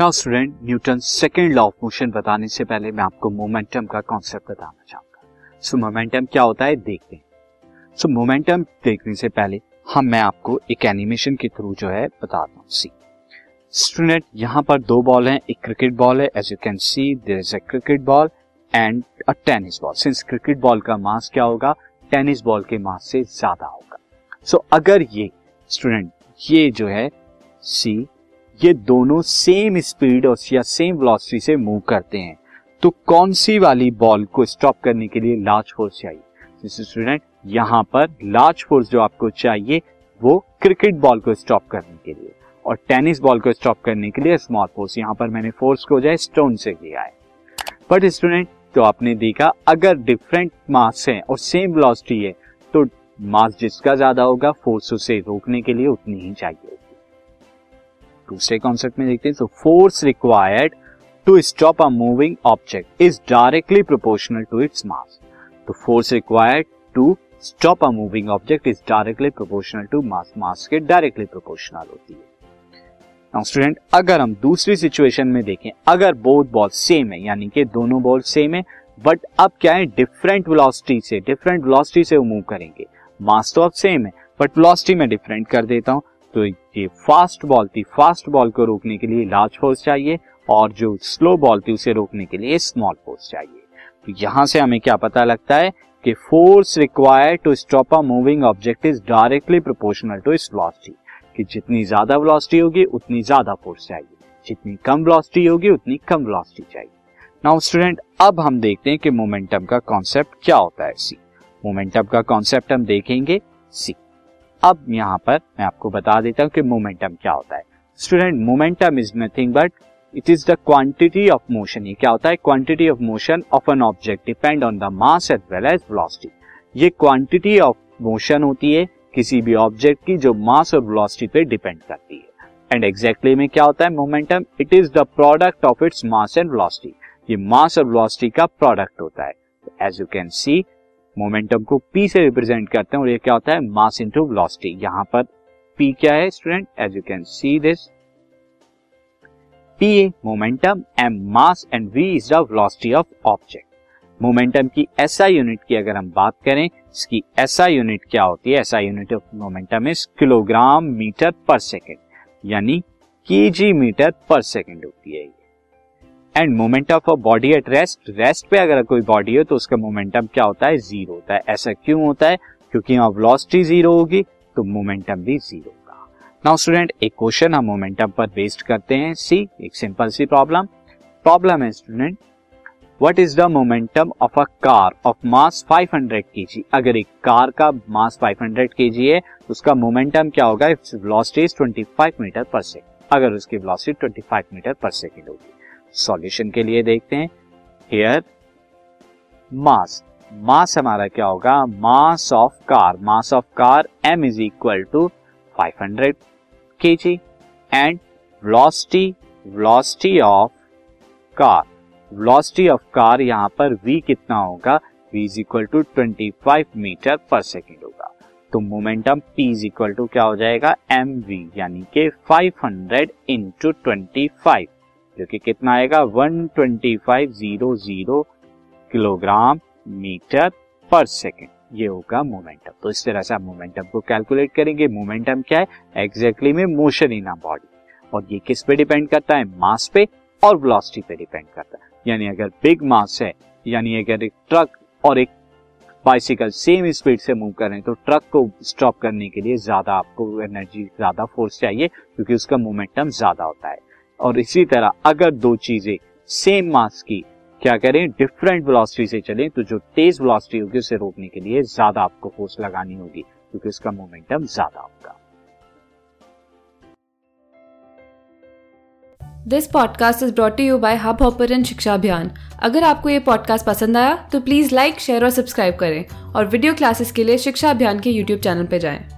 Now student Newton second law of motion बताने से पहले मैं आपको मोमेंटम का कॉन्सेप्ट बताना चाहूँगा। सो so, मोमेंटम क्या होता है? देखते हैं। सो so, मोमेंटम देखने से पहले हम मैं आपको एक एनिमेशन के थ्रू जो है बताता हूँ। सी स्टूडेंट यहाँ पर दो बॉल हैं एक क्रिकेट बॉल है। As you can see there is a cricket ball and a tennis ball since cricket ball का मास क्या होगा? टेनिस बॉल के मास से ज़्यादा होगा। सो so, अगर ये स्टूडेंट ये जो है सी ये दोनों सेम स्पीड और या सेम वेलोसिटी से मूव करते हैं। तो कौन सी वाली बॉल को स्टॉप करने के लिए लार्ज फोर्स चाहिए? स्टूडेंट यहाँ पर लार्ज फोर्स जो आपको चाहिए, वो क्रिकेट बॉल को स्टॉप करने के लिए। और टेनिस बॉल को स्टॉप करने के लिए स्मॉल फोर्स यहाँ पर मैंने फोर्स को जो है स्टोन से किया है। बट स्टूडेंट तो आपने देखा, अगर डिफरेंट मास है और सेम वेलोसिटी है तो मास जिसका ज़्यादा होगा फोर्स उसे रोकने के लिए उतनी ही चाहिए। दूसरे कॉन्सेप्ट में देखते हैं तो force required to stop a moving object is directly proportional to its mass तो force required to stop a moving object is directly proportional to mass mass के डायरेक्टली प्रोपोर्शनल होती है। नाउ स्टूडेंट अगर हम दूसरी सिचुएशन में देखें, अगर बोथ बॉल सेम है, यानी कि दोनों बॉल सेम है बट अब क्या है डिफरेंट वेलोसिटी से डिफरेंट वेलोसिटी से वो मूव करेंगे। मास तो अब सेम है बट वेलोसिटी में डिफरेंट कर देता हूँ। तो ये फास्ट बॉल थी। फास्ट बॉल को रोकने के लिए लार्ज फोर्स चाहिए और जो स्लो बॉल थी उसे रोकने के लिए स्मॉल फोर्स चाहिए। तो यहाँ से हमें क्या पता लगता है कि force required to stop a moving object is directly proportional to इस वेलोसिटी कि जितनी ज़्यादा वेलोसिटी होगी, उतनी ज़्यादा फोर्स चाहिए। जितनी कम वेलोसिटी होगी, उतनी कम वेलोसिटी चाहिए। नाउ स्टूडेंट अब हम देखते हैं कि मोमेंटम का कॉन्सेप्ट क्या होता है। सी मोमेंटम का कॉन्सेप्ट हम देखेंगे। सी अब यहाँ पर मैं आपको बता देता हूँ कि मोमेंटम क्या होता है। Student momentum is nothing but it is the quantity of motion ये क्या होता है? Quantity of motion of an object depend on the mass as well as velocity ये क्वांटिटी ऑफ़ मोशन होती है किसी भी ऑब्जेक्ट की जो मास और वेलोसिटी पे डिपेंड करती है। एंड एग्जैक्टली exactly में क्या होता है? Momentum it is the product of its mass and velocity ये मास और वेलोसिटी का प्रोडक्ट होता है। As you can see momentum को पी से रिप्रेजेंट करते हैं और ये क्या होता है? मास इंटू वेलोसिटी यहाँ पर पी क्या है student as you can see this P momentum M mass and V is the velocity of object momentum की एसआई यूनिट की अगर हम बात करें, इसकी एसआई यूनिट क्या होती है? SI unit of momentum is kilogram metre per second यानी केजी मीटर पर सेकेंड होती है। And moment of a body at rest rest पे अगर कोई बॉडी हो तो उसका मोमेंटम क्या होता है? ज़ीरो होता है। ऐसा क्यों होता है? क्योंकि यहाँ वेलोसिटी ज़ीरो होगी तो मोमेंटम भी ज़ीरो होगा। नाउ स्टूडेंट एक क्वेश्चन हम मोमेंटम पर बेस्ड करते हैं। सी एक सिंपल सी प्रॉब्लम प्रॉब्लम है student what is the momentum of a car of mass 500 KG अगर एक कार का मास 500 केजी है तो उसका मोमेंटम क्या होगा? Velocity is 25 meter per second अगर उसकी वेलोसिटी 25 मीटर पर सेकंड होगी। सॉल्यूशन के लिए देखते हैं। हेयर मास मास हमारा क्या होगा? Mass of car mass of car M is equal to 500 hundred K G and velocity velocity of car velocity of car यहाँ पर v कितना होगा? V is equal to 25 meter per second होगा। तो momentum p is equal to क्या हो जाएगा? M we यानी कि 500 हंड्रेड इंटू ट्वेंटी जो कि कितना आएगा? 125.00 किलोग्राम मीटर पर सेकेंड ये होगा मोमेंटम तो इस तरह से आप मोमेंटम को कैलकुलेट करेंगे। मोमेंटम क्या है? एग्जैक्टली में मोशन इन बॉडी और ये किस पे डिपेंड करता है? मास पे और वेलोसिटी पे डिपेंड करता है। यानी अगर बिग मास है, यानी अगर एक ट्रक और एक बाइसिकल सेम स्पीड से मूव कर रहे हैं तो ट्रक को स्टॉप करने के लिए ज़्यादा आपको एनर्जी ज़्यादा फोर्स चाहिए, क्योंकि उसका मोमेंटम ज़्यादा होता है। और इसी तरह अगर दो चीज़ें सेम मास की, क्या करें डिफरेंट वेलोसिटी से चलें तो जो तेज वेलोसिटी होगी, उसे रोकने के लिए ज़्यादा आपको फोर्स लगानी होगी, क्योंकि उसका मोमेंटम ज़्यादा होगा। This podcast is brought you by hub hopper शिक्षा अभियान अगर आपको ये पॉडकास्ट पसंद आया तो प्लीज़ लाइक शेयर और सब्सक्राइब करें। और वीडियो क्लासेस के लिए शिक्षा अभियान के यूट्यूब चैनल पर जाएँ।